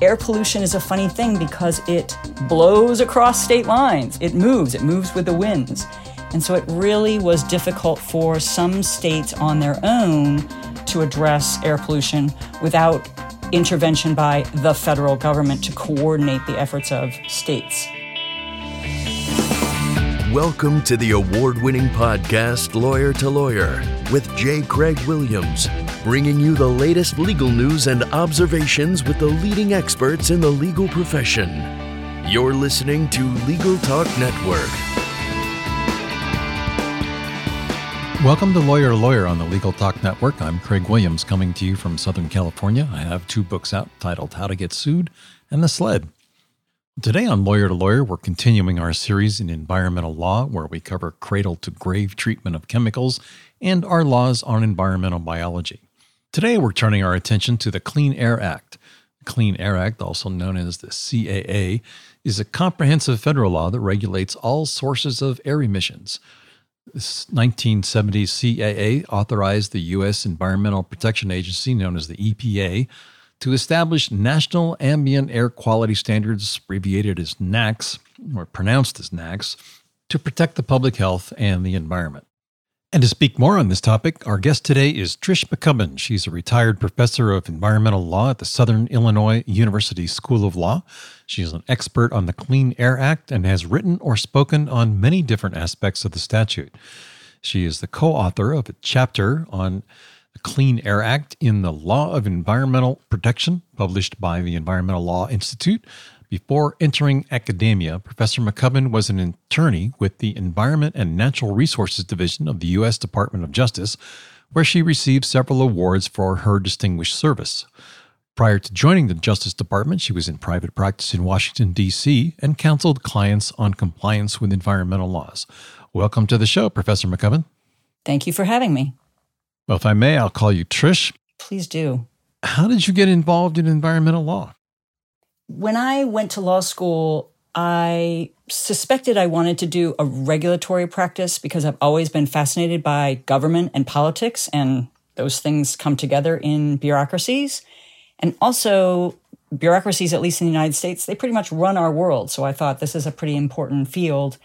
air pollution is a funny thing because it blows across state lines. It moves, it moves with the winds. And so it really was difficult for some states on their own to address air pollution without intervention by the federal government to coordinate the efforts of states. Welcome to the award winning podcast, Lawyer to Lawyer, with J. Craig Williams, bringing you the latest legal news and observations with the leading experts in the legal profession. You're listening to Legal Talk Network. Welcome to Lawyer Lawyer on the Legal Talk Network. I'm Craig Williams coming to you from Southern California. I have two books out titled How to Get Sued and The Sled. Today on Lawyer to Lawyer, we're continuing our series in environmental law, where we cover cradle to grave treatment of chemicals and our laws on environmental biology. Today, we're turning our attention to the Clean Air Act. The Clean Air Act, also known as the CAA, is a comprehensive federal law that regulates all sources of air emissions. This 1970 CAA authorized the U.S. Environmental Protection Agency, known as the EPA, to establish national ambient air quality standards, abbreviated as NAAQS, or pronounced as NAAQS, to protect the public health and the environment. And to speak more on this topic, our guest today is Trish McCubbin. She's a retired professor of environmental law at the Southern Illinois University School of Law. She is an expert on the Clean Air Act and has written or spoken on many different aspects of the statute. She is the co author of a chapter on the Clean Air Act in the Law of Environmental Protection, published by the Environmental Law Institute. Before entering academia, Professor McCubbin was an attorney with the Environment and Natural Resources Division of the U.S. Department of Justice, where she received several awards for her distinguished service. Prior to joining the Justice Department, she was in private practice in Washington, D.C., and counseled clients on compliance with environmental laws. Welcome to the show, Professor McCubbin. Thank you for having me. Well, if I may, I'll call you Trish. Please do. How did you get involved in environmental law? When I went to law school, I suspected I wanted to do a regulatory practice because I've always been fascinated by government and politics, and those things come together in bureaucracies. And also, bureaucracies, at least in the United States, they pretty much run our world. So I thought this is a pretty important field.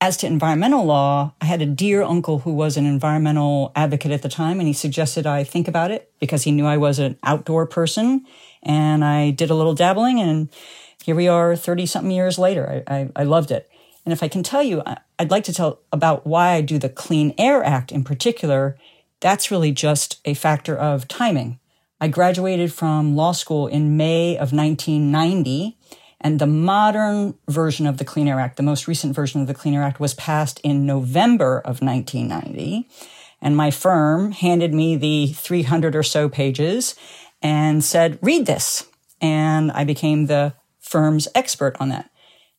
As to environmental law, I had a dear uncle who was an environmental advocate at the time, and he suggested I think about it because he knew I was an outdoor person. And I did a little dabbling, and here we are 30 something years later. I, I, I loved it. And if I can tell you, I'd like to tell about why I do the Clean Air Act in particular. That's really just a factor of timing. I graduated from law school in May of 1990 and the modern version of the Clean Air Act, the most recent version of the Clean Air Act, was passed in November of 1990. And my firm handed me the 300 or so pages and said, read this. And I became the firm's expert on that.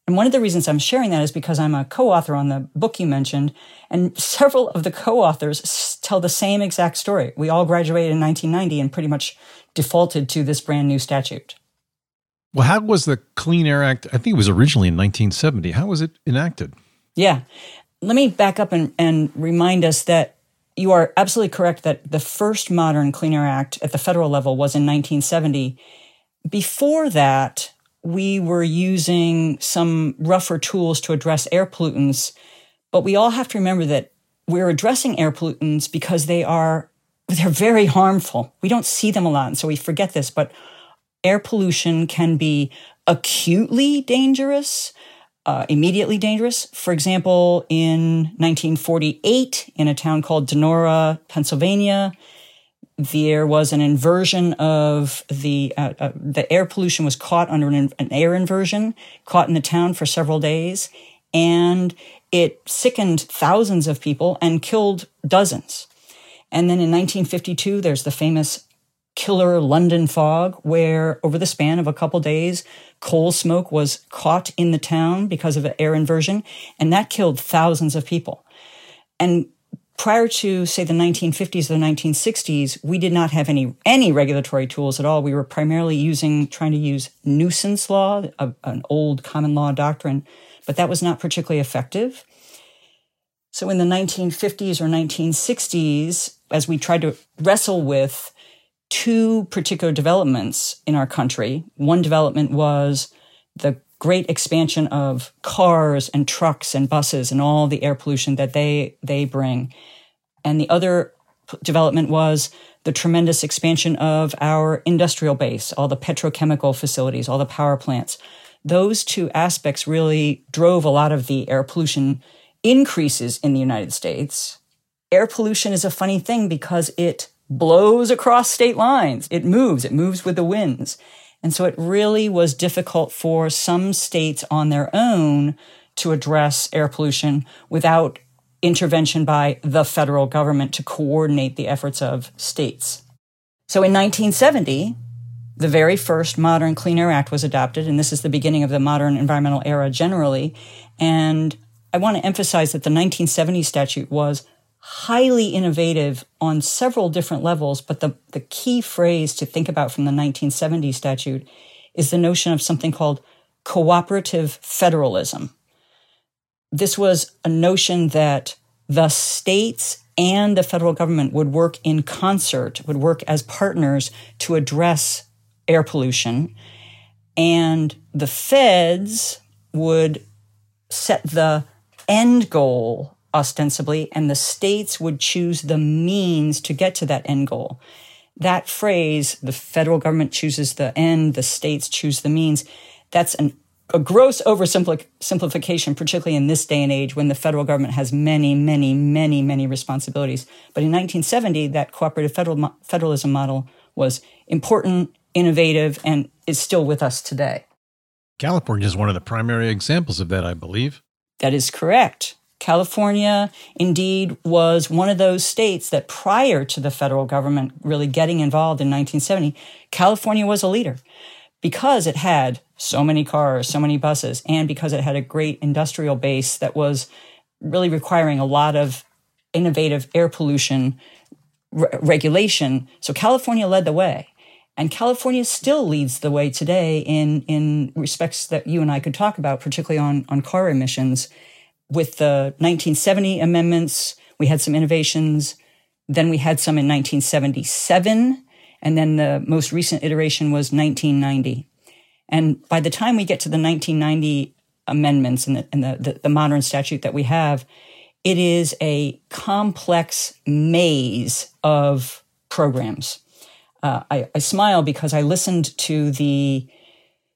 And one of the reasons I'm sharing that is because I'm a co-author on the book you mentioned, and several of the co-authors tell the same exact story. We all graduated in 1990 and pretty much defaulted to this brand new statute. Well, how was the Clean Air Act? I think it was originally in 1970. How was it enacted? Yeah. Let me back up and, and remind us that you are absolutely correct that the first modern Clean Air Act at the federal level was in 1970. Before that, we were using some rougher tools to address air pollutants, but we all have to remember that we're addressing air pollutants because they are they're very harmful. We don't see them a lot, and so we forget this, but air pollution can be acutely dangerous, uh, immediately dangerous. For example, in 1948, in a town called Donora, Pennsylvania, there was an inversion of the uh, uh, the air pollution was caught under an, an air inversion, caught in the town for several days, and it sickened thousands of people and killed dozens. And then in 1952, there's the famous killer London fog, where over the span of a couple days, coal smoke was caught in the town because of an air inversion, and that killed thousands of people. And prior to say the 1950s or the 1960s, we did not have any any regulatory tools at all. We were primarily using trying to use nuisance law, a, an old common law doctrine, but that was not particularly effective. So in the 1950s or 1960s, as we tried to wrestle with two particular developments in our country. One development was the great expansion of cars and trucks and buses and all the air pollution that they they bring. And the other development was the tremendous expansion of our industrial base, all the petrochemical facilities, all the power plants. Those two aspects really drove a lot of the air pollution increases in the United States. Air pollution is a funny thing because it blows across state lines. It moves, it moves with the winds. And so it really was difficult for some states on their own to address air pollution without intervention by the federal government to coordinate the efforts of states. So in 1970, the very first modern Clean Air Act was adopted, and this is the beginning of the modern environmental era generally. And I want to emphasize that the 1970 statute was highly innovative on several different levels, but the, the key phrase to think about from the 1970 statute is the notion of something called cooperative federalism this was a notion that the states and the federal government would work in concert, would work as partners to address air pollution. And the feds would set the end goal ostensibly, and the states would choose the means to get to that end goal. That phrase, the federal government chooses the end, the states choose the means, that's an a gross oversimplification, particularly in this day and age when the federal government has many, many, many, many responsibilities. But in 1970, that cooperative federal, federalism model was important, innovative, and is still with us today. California is one of the primary examples of that, I believe. That is correct. California, indeed, was one of those states that prior to the federal government really getting involved in 1970, California was a leader because it had so many cars, so many buses, and because it had a great industrial base that was really requiring a lot of innovative air pollution re- regulation. So California led the way. And California still leads the way today in, in respects that you and I could talk about, particularly on, on car emissions. With the 1970 amendments, we had some innovations. Then we had some in 1977 and then the most recent iteration was 1990. And by the time we get to the 1990 amendments and the, and the, the, the modern statute that we have, it is a complex maze of programs. Uh, I, I, smile because I listened to the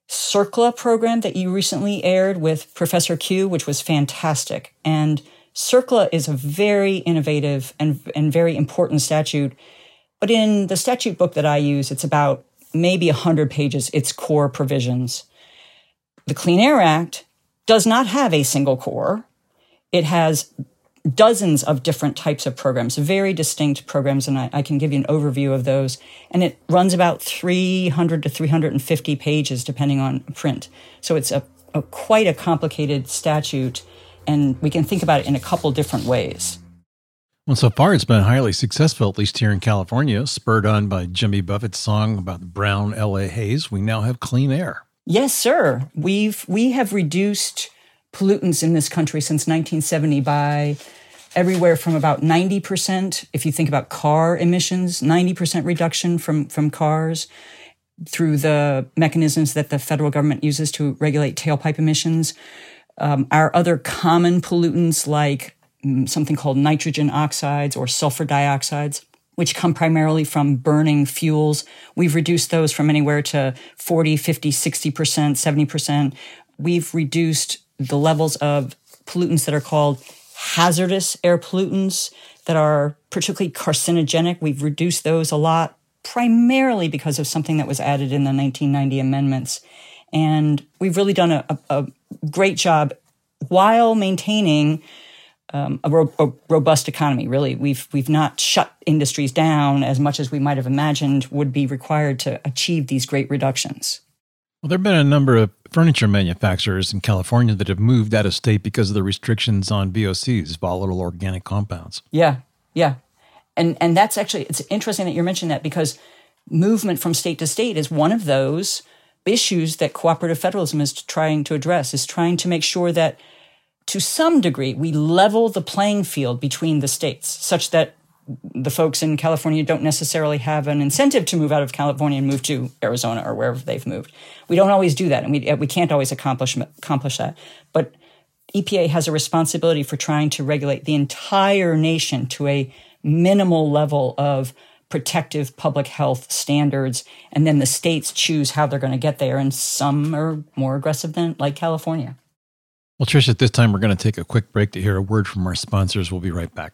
CERCLA program that you recently aired with Professor Q, which was fantastic. And CERCLA is a very innovative and, and very important statute but in the statute book that I use, it's about maybe 100 pages, its core provisions. The Clean Air Act does not have a single core. It has dozens of different types of programs, very distinct programs, and I, I, can give you an overview of those. And it runs about 300 to 350 pages, depending on print. So it's a, a quite a complicated statute, and we can think about it in a couple different ways. Well, so far it's been highly successful, at least here in California, spurred on by Jimmy Buffett's song about the brown LA haze. We now have clean air. Yes, sir. We've we have reduced pollutants in this country since 1970 by everywhere from about 90%, if you think about car emissions, 90% reduction from, from cars through the mechanisms that the federal government uses to regulate tailpipe emissions. Um, our other common pollutants like Mm, something called nitrogen oxides or sulfur dioxides, which come primarily from burning fuels. We've reduced those from anywhere to 40, 50, 60%, 70%. We've reduced the levels of pollutants that are called hazardous air pollutants that are particularly carcinogenic. We've reduced those a lot, primarily because of something that was added in the 1990 amendments. And we've really done a, a, a great job while maintaining um, a, ro- a, robust economy. Really, we've we've not shut industries down as much as we might have imagined would be required to achieve these great reductions. Well, there have been a number of furniture manufacturers in California that have moved out of state because of the restrictions on VOCs, volatile organic compounds. Yeah, yeah, and and that's actually it's interesting that you're mentioning that because movement from state to state is one of those issues that cooperative federalism is trying to address. Is trying to make sure that to some degree, we level the playing field between the states such that the folks in California don't necessarily have an incentive to move out of California and move to Arizona or wherever they've moved. We don't always do that, and we we can't always accomplish accomplish that. But EPA has a responsibility for trying to regulate the entire nation to a minimal level of protective public health standards. And then the states choose how they're going to get there. And some are more aggressive than, like California. Well, Trish, at this time, we're going to take a quick break to hear a word from our sponsors. We'll be right back.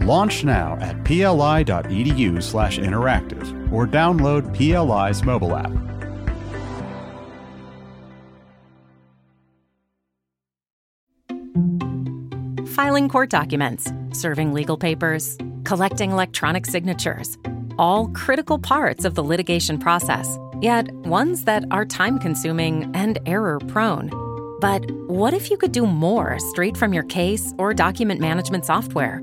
Launch now at pli.edu slash interactive or download PLI's mobile app. Filing court documents serving legal papers, collecting electronic signatures, all critical parts of the litigation process, yet ones that are time consuming and error prone. But what if you could do more straight from your case or document management software?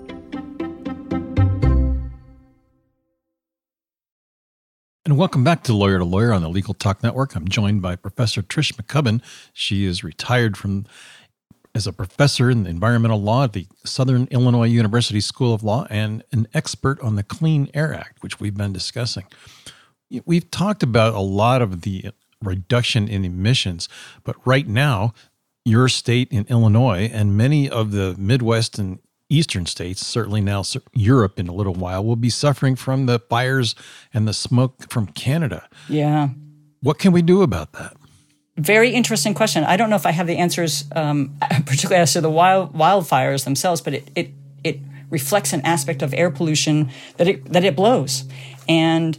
And welcome back to Lawyer to Lawyer on the Legal Talk Network. I'm joined by Professor Trish McCubbin. She is retired from as a professor in the environmental law at the Southern Illinois University School of Law and an expert on the Clean Air Act, which we've been discussing. We've talked about a lot of the reduction in emissions, but right now, your state in Illinois and many of the Midwest and eastern states, certainly now Europe in a little while, will be suffering from the fires and the smoke from Canada. Yeah. What can we do about that? Very interesting question. I don't know if I have the answers, um, particularly as to the wild, wildfires themselves, but it, it it reflects an aspect of air pollution that it that it blows, and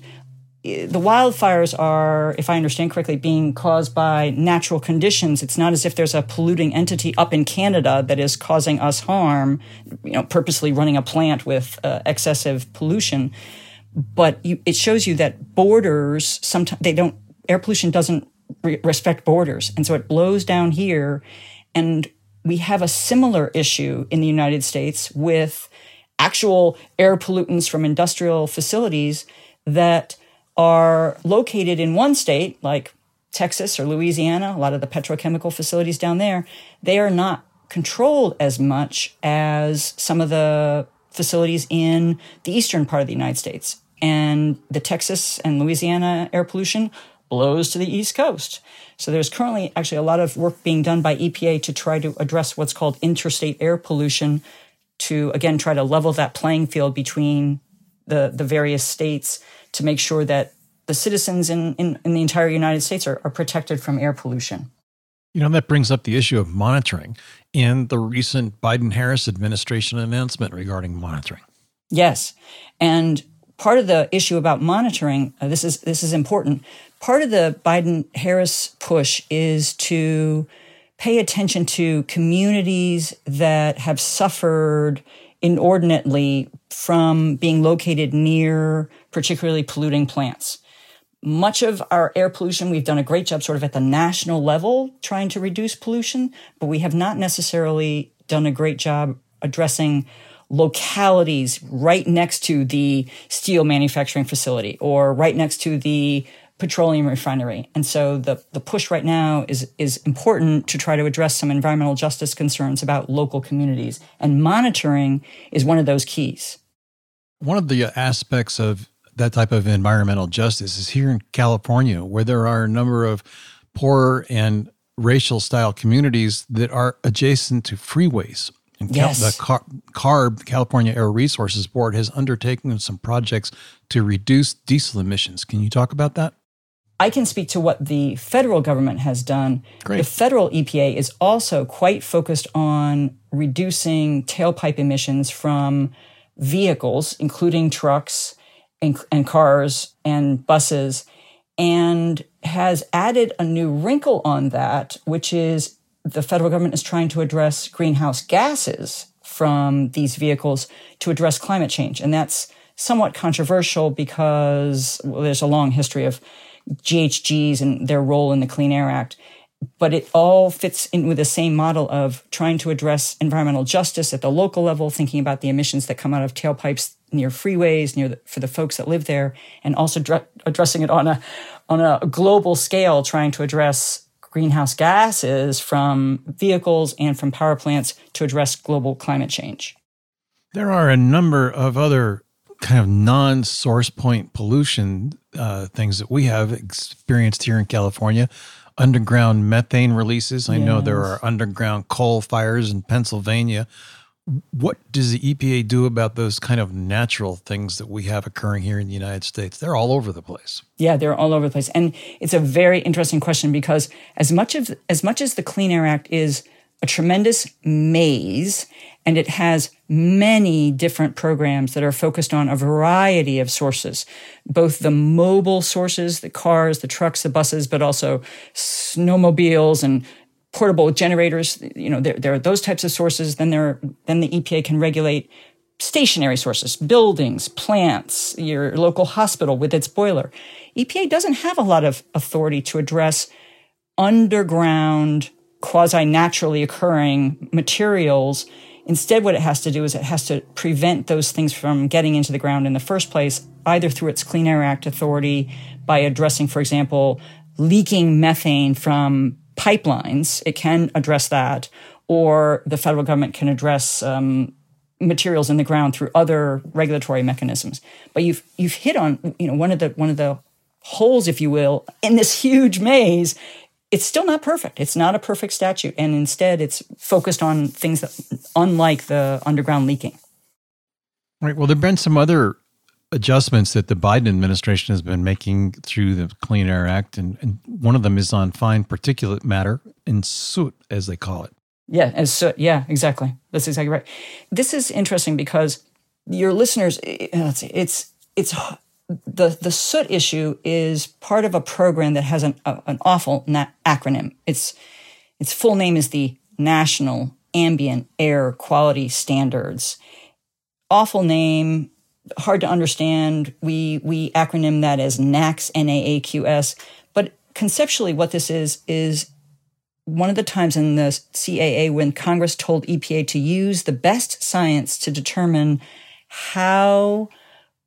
the wildfires are, if I understand correctly, being caused by natural conditions. It's not as if there's a polluting entity up in Canada that is causing us harm, you know, purposely running a plant with uh, excessive pollution. But you, it shows you that borders sometimes they don't. Air pollution doesn't re- respect borders, and so it blows down here, and we have a similar issue in the United States with actual air pollutants from industrial facilities that are located in one state, like Texas or Louisiana, a lot of the petrochemical facilities down there, they are not controlled as much as some of the facilities in the eastern part of the United States. And the Texas and Louisiana air pollution blows to the East Coast. So there's currently actually a lot of work being done by EPA to try to address what's called interstate air pollution to again try to level that playing field between the, the various states to make sure that the citizens in, in, in the entire United States are, are protected from air pollution. You know, that brings up the issue of monitoring and the recent Biden Harris administration announcement regarding monitoring. Yes. And part of the issue about monitoring, uh, this is this is important. Part of the Biden Harris push is to pay attention to communities that have suffered inordinately from being located near particularly polluting plants. Much of our air pollution, we've done a great job sort of at the national level trying to reduce pollution, but we have not necessarily done a great job addressing localities right next to the steel manufacturing facility or right next to the petroleum refinery. And so the, the push right now is, is important to try to address some environmental justice concerns about local communities. And monitoring is one of those keys. One of the uh, aspects of that type of environmental justice is here in California, where there are a number of poor and racial style communities that are adjacent to freeways. And yes. the Car- CARB, California Air Resources Board, has undertaken some projects to reduce diesel emissions. Can you talk about that? I can speak to what the federal government has done. Great. The federal EPA is also quite focused on reducing tailpipe emissions from vehicles, including trucks and, and cars and buses, and has added a new wrinkle on that, which is the federal government is trying to address greenhouse gases from these vehicles to address climate change. And that's somewhat controversial because well, there's a long history of GHGs and their role in the Clean Air Act. But it all fits in with the same model of trying to address environmental justice at the local level, thinking about the emissions that come out of tailpipes near freeways, near the, for the folks that live there, and also dr- addressing it on a on a global scale, trying to address greenhouse gases from vehicles and from power plants to address global climate change. There are a number of other kind of non source point pollution uh, things that we have experienced here in California. Underground methane releases. I yes. know there are underground coal fires in Pennsylvania. What does the EPA do about those kind of natural things that we have occurring here in the United States? They're all over the place. Yeah, they're all over the place. And it's a very interesting question because as much of as much as the Clean Air Act is a tremendous maze and it has many different programs that are focused on a variety of sources, both the mobile sources, the cars, the trucks, the buses, but also snowmobiles and portable generators. You know, there, there are those types of sources. Then there, then the EPA can regulate stationary sources, buildings, plants, your local hospital with its boiler. EPA doesn't have a lot of authority to address underground, quasi naturally occurring materials. Instead, what it has to do is it has to prevent those things from getting into the ground in the first place, either through its Clean Air Act authority by addressing, for example, leaking methane from pipelines, it can address that, or the federal government can address um, materials in the ground through other regulatory mechanisms. But you've you've hit on you know one of the one of the holes, if you will, in this huge maze. It's still not perfect. It's not a perfect statute, and instead, it's focused on things that, unlike the underground leaking. Right. Well, there've been some other adjustments that the Biden administration has been making through the Clean Air Act, and, and one of them is on fine particulate matter and soot, as they call it. Yeah, as soot. Yeah, exactly. That's exactly right. This is interesting because your listeners, eh, eh, it's it's, it's the the soot issue is part of a program that has an a, an awful na- acronym. Its its full name is the National Ambient Air Quality Standards. Awful name hard to understand. We we acronym that as NAAQS, N-A-A-Q-S. But conceptually, what this is is one of the times in the CAA when Congress told EPA to use the best science to determine how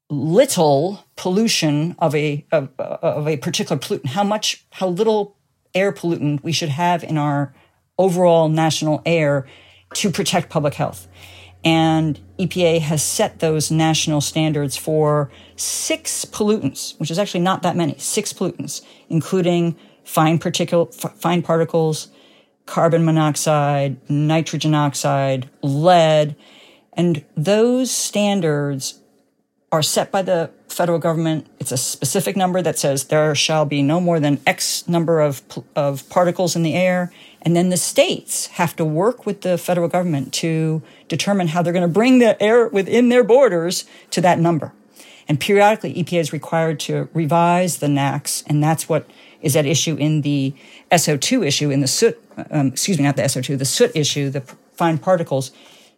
little pollution of a of, of a particular pollutant, how much how little air pollutant we should have in our overall national air to protect public health. And EPA has set those national standards for six pollutants, which is actually not that many, six pollutants, including fine particle, fine particles, carbon monoxide, nitrogen oxide, lead. And those standards are set by the federal government. It's a specific number that says there shall be no more than X number of, of particles in the air. And then the states have to work with the federal government to determine how they're going to bring the air within their borders to that number. And periodically, EPA is required to revise the NAAQS, and that's what is at issue in the SO2 issue, in the soot, um, excuse me, not the SO2, the soot issue, the fine particles.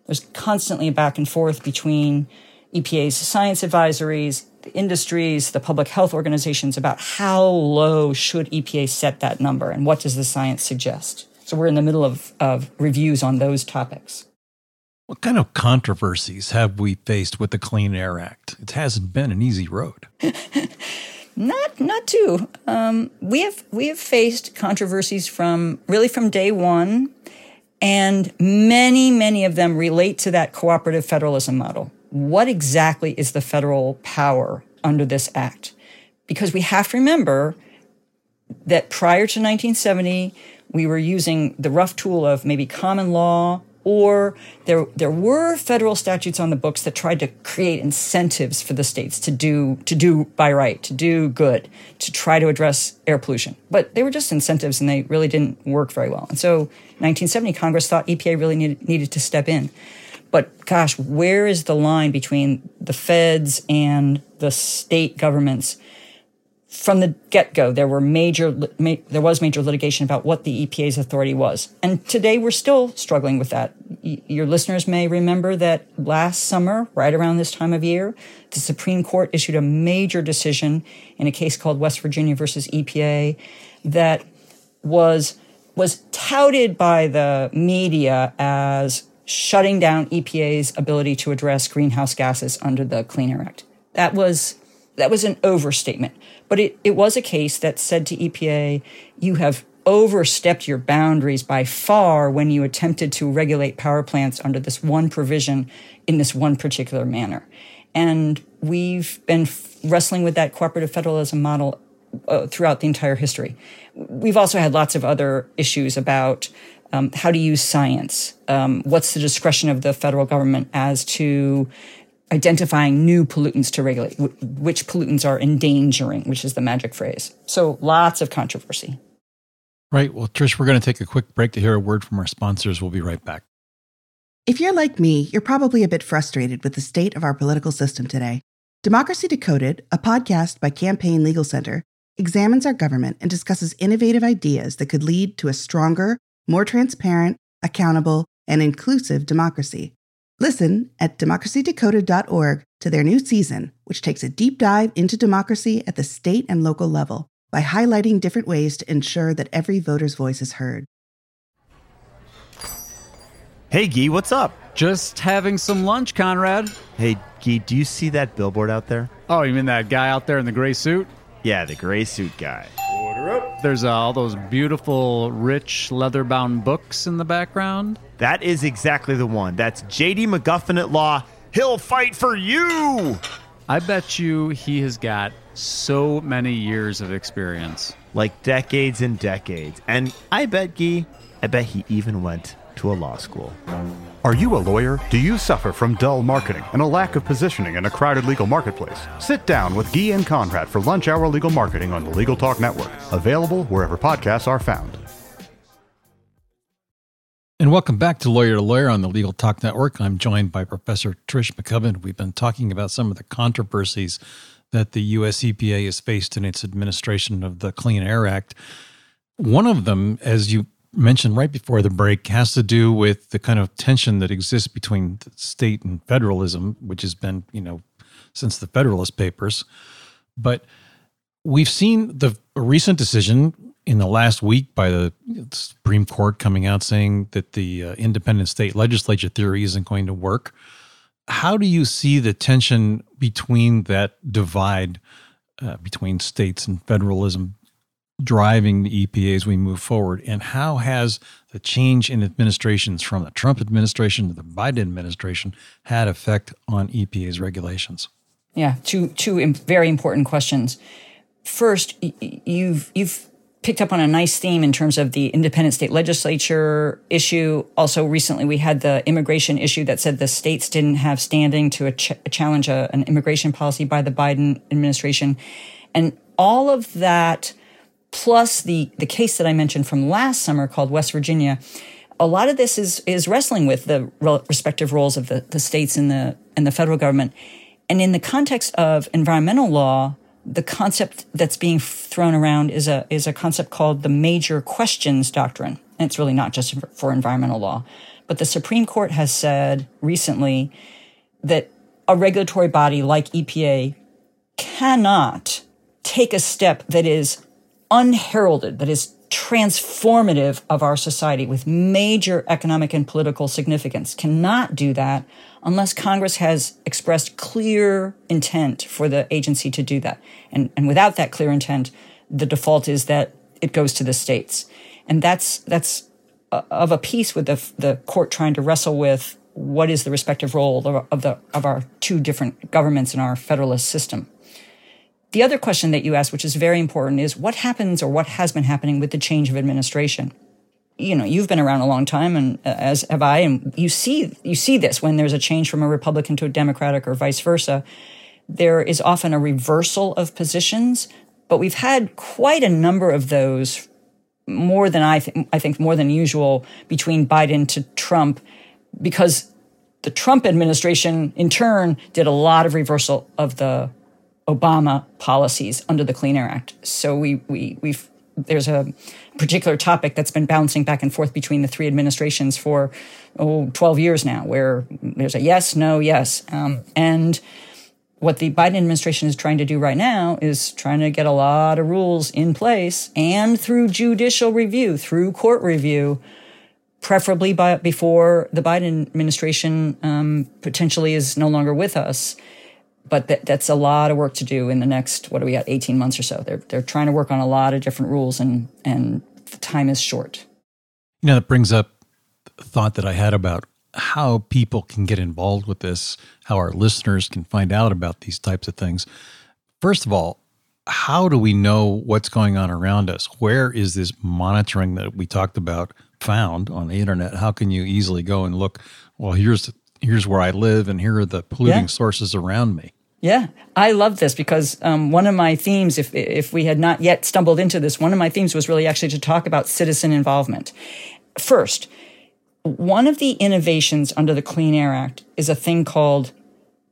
There's constantly a back and forth between EPA's science advisories, the industries, the public health organizations about how low should EPA set that number and what does the science suggest. So we're in the middle of, of reviews on those topics. What kind of controversies have we faced with the Clean Air Act? It hasn't been an easy road. not not too. Um, we have we have faced controversies from really from day one, and many many of them relate to that cooperative federalism model. What exactly is the federal power under this act? Because we have to remember that prior to 1970, we were using the rough tool of maybe common law or there there were federal statutes on the books that tried to create incentives for the states to do to do by right, to do good, to try to address air pollution. But they were just incentives and they really didn't work very well. And so 1970 Congress thought EPA really needed, needed to step in. But gosh, where is the line between the feds and the state governments from the get-go there were major there was major litigation about what the EPA's authority was. And today we're still struggling with that. Your listeners may remember that last summer right around this time of year the Supreme Court issued a major decision in a case called West Virginia versus EPA that was was touted by the media as shutting down EPA's ability to address greenhouse gases under the Clean Air Act. That was that was an overstatement. But it, it was a case that said to EPA, you have overstepped your boundaries by far when you attempted to regulate power plants under this one provision in this one particular manner. And we've been wrestling with that cooperative federalism model uh, throughout the entire history. We've also had lots of other issues about um, how to use science. Um, what's the discretion of the federal government as to identifying new pollutants to regulate, which pollutants are endangering, which is the magic phrase. So lots of controversy. Right. Well, Trish, we're going to take a quick break to hear a word from our sponsors. We'll be right back. If you're like me, you're probably a bit frustrated with the state of our political system today. Democracy Decoded, a podcast by Campaign Legal Center, examines our government and discusses innovative ideas that could lead to a stronger, more transparent, accountable, and inclusive democracy. Listen at democracydecoded.org to their new season, which takes a deep dive into democracy at the state and local level by highlighting different ways to ensure that every voter's voice is heard. Hey, Guy, what's up? Just having some lunch, Conrad. Hey, Guy, do you see that billboard out there? Oh, you mean that guy out there in the gray suit? Yeah, the gray suit guy. Order up. There's uh, all those beautiful, rich, leather bound books in the background. That is exactly the one. That's JD McGuffin at Law. He'll fight for you. I bet you he has got so many years of experience. Like decades and decades. And I bet, Guy, I bet he even went to a law school. Are you a lawyer? Do you suffer from dull marketing and a lack of positioning in a crowded legal marketplace? Sit down with Guy and Conrad for Lunch Hour Legal Marketing on the Legal Talk Network, available wherever podcasts are found. And welcome back to Lawyer to Lawyer on the Legal Talk Network. I'm joined by Professor Trish McCubbin. We've been talking about some of the controversies that the US EPA has faced in its administration of the Clean Air Act. One of them, as you mentioned right before the break, has to do with the kind of tension that exists between state and federalism, which has been, you know, since the Federalist Papers. But we've seen the recent decision in the last week by the Supreme Court coming out saying that the uh, independent state legislature theory isn't going to work. How do you see the tension between that divide uh, between states and federalism driving the EPA as we move forward? And how has the change in administrations from the Trump administration to the Biden administration had effect on EPA's regulations? Yeah, two two very important questions. First, you've you've picked up on a nice theme in terms of the independent state legislature issue. Also, recently we had the immigration issue that said the states didn't have standing to ch- challenge a, an immigration policy by the Biden administration. And all of that, plus the, the case that I mentioned from last summer called West Virginia, a lot of this is, is wrestling with the respective roles of the, the states and the, and the federal government. And in the context of environmental law, the concept that's being thrown around is a is a concept called the major questions doctrine. And it's really not just for environmental law, but the Supreme Court has said recently that a regulatory body like EPA cannot take a step that is unheralded, that is transformative of our society with major economic and political significance, cannot do that unless Congress has expressed clear intent for the agency to do that. And, and without that clear intent, the default is that it goes to the states. And that's, that's uh, of a piece with the, the court trying to wrestle with what is the respective role of, of, the, of our two different governments in our federalist system. The other question that you asked, which is very important, is what happens or what has been happening with the change of administration? You know you've been around a long time and uh, as have I and you see you see this when there's a change from a republican to a democratic or vice versa. There is often a reversal of positions but we've had quite a number of those more than I think I think more than usual between Biden to Trump because the Trump administration in turn did a lot of reversal of the Obama policies under the Clean Air Act. So we we we've there's a particular topic that's been bouncing back and forth between the three administrations for oh, 12 years now, where there's a yes, no, yes. Um, and what the Biden administration is trying to do right now is trying to get a lot of rules in place and through judicial review, through court review, preferably by, before the Biden administration um, potentially is no longer with us but that, that's a lot of work to do in the next what do we got 18 months or so. They're, they're trying to work on a lot of different rules and and the time is short. You know that brings up a thought that i had about how people can get involved with this how our listeners can find out about these types of things. First of all how do we know what's going on around us? Where is this monitoring that we talked about found on the internet? How can you easily go and look well here's here's where i live and here are the polluting yeah. sources around me yeah, I love this because um, one of my themes, if if we had not yet stumbled into this, one of my themes was really actually to talk about citizen involvement. First, one of the innovations under the Clean Air Act is a thing called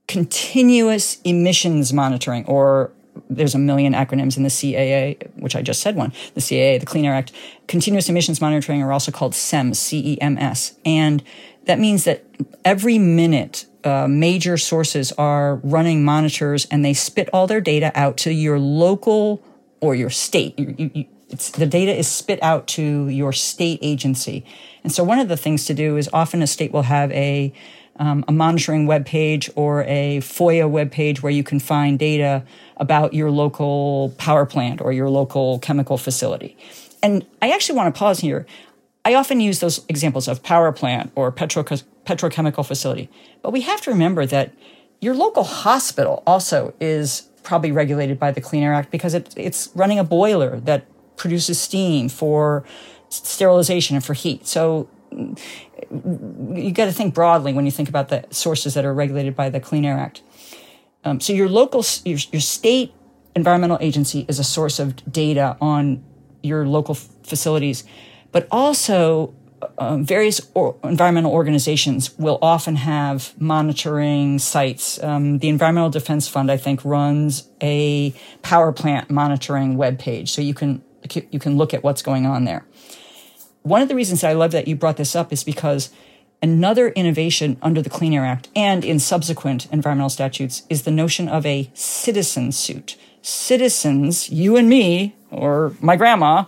continuous emissions monitoring, or there's a million acronyms in the CAA, which I just said one. The CAA, the Clean Air Act, continuous emissions monitoring are also called CEMS, C-E-M-S, and that means that every minute uh, major sources are running monitors and they spit all their data out to your local or your state. You, you, you, the data is spit out to your state agency. And so one of the things to do is often a state will have a, um, a monitoring web page or a FOIA web page where you can find data about your local power plant or your local chemical facility. And I actually want to pause here. I often use those examples of power plant or petro- petrochemical facility. But we have to remember that your local hospital also is probably regulated by the Clean Air Act because it, it's running a boiler that produces steam for sterilization and for heat. So you got to think broadly when you think about the sources that are regulated by the Clean Air Act. Um, so your local, your, your state environmental agency is a source of data on your local f- facilities but also um, various or environmental organizations will often have monitoring sites. Um, the Environmental Defense Fund, I think, runs a power plant monitoring web page, so you can you can look at what's going on there. One of the reasons that I love that you brought this up is because another innovation under the Clean Air Act and in subsequent environmental statutes is the notion of a citizen suit. Citizens, you and me, or my grandma,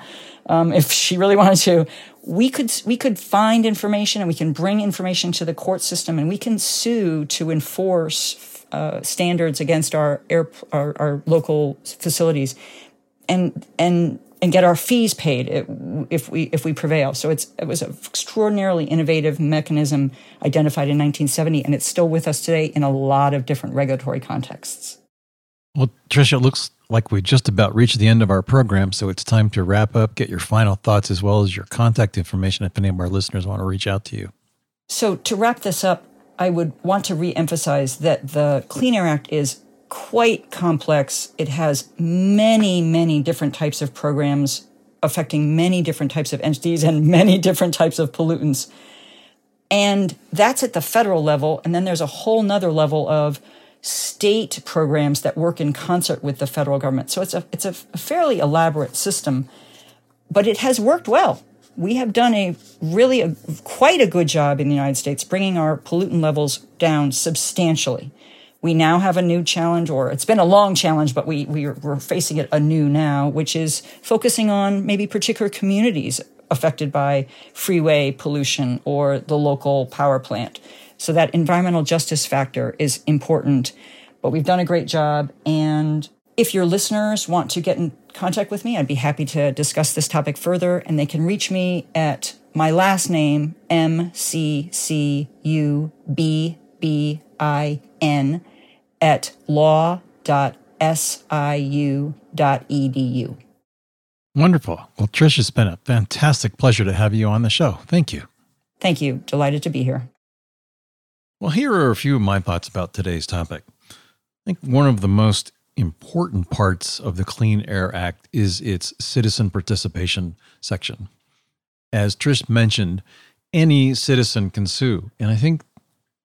um, if she really wanted to, we could we could find information and we can bring information to the court system and we can sue to enforce uh, standards against our air our, our, local facilities and and and get our fees paid if we if we prevail. So it's it was an extraordinarily innovative mechanism identified in 1970, and it's still with us today in a lot of different regulatory contexts. Well, Tricia, it looks like we just about reached the end of our program, so it's time to wrap up, get your final thoughts as well as your contact information if any of our listeners want to reach out to you. So, to wrap this up, I would want to re-emphasize that the Clean Air Act is quite complex. It has many, many different types of programs affecting many different types of entities and many different types of pollutants. And that's at the federal level. And then there's a whole nother level of state programs that work in concert with the federal government. So it's a it's a fairly elaborate system, but it has worked well. We have done a really a, quite a good job in the United States bringing our pollutant levels down substantially. We now have a new challenge, or it's been a long challenge, but we, we are, we're facing it anew now, which is focusing on maybe particular communities affected by freeway pollution or the local power plant. So that environmental justice factor is important. But we've done a great job. And if your listeners want to get in contact with me, I'd be happy to discuss this topic further. And they can reach me at my last name, M C C U B B I N, at law.siu.edu. Wonderful. Well, Trish, it's been a fantastic pleasure to have you on the show. Thank you. Thank you. Delighted to be here. Well, here are a few of my thoughts about today's topic. I think one of the most important parts of the Clean Air Act is its citizen participation section. As Trish mentioned, any citizen can sue. And I think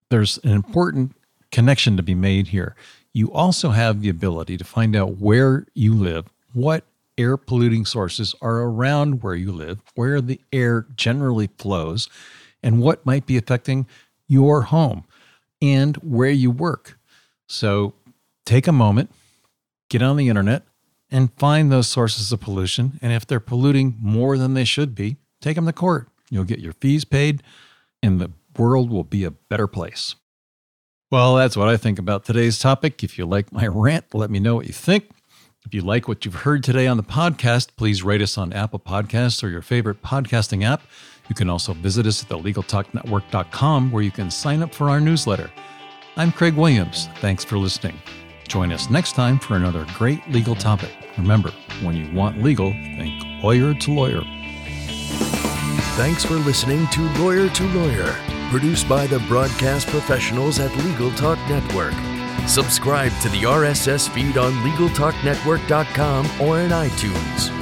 there's an important connection to be made here. You also have the ability to find out where you live, what air polluting sources are around where you live, where the air generally flows, and what might be affecting your home and where you work. So take a moment, get on the internet, and find those sources of pollution. And if they're polluting more than they should be, take them to court. You'll get your fees paid, and the world will be a better place. Well, that's what I think about today's topic. If you like my rant, let me know what you think. If you like what you've heard today on the podcast, please rate us on Apple Podcasts or your favorite podcasting app. You can also visit us at thelegaltalknetwork.com where you can sign up for our newsletter. I'm Craig Williams. Thanks for listening. Join us next time for another great legal topic. Remember, when you want legal, think lawyer to lawyer. Thanks for listening to Lawyer to Lawyer, produced by the broadcast professionals at Legal Talk Network. Subscribe to the RSS feed on LegalTalkNetwork.com or in iTunes.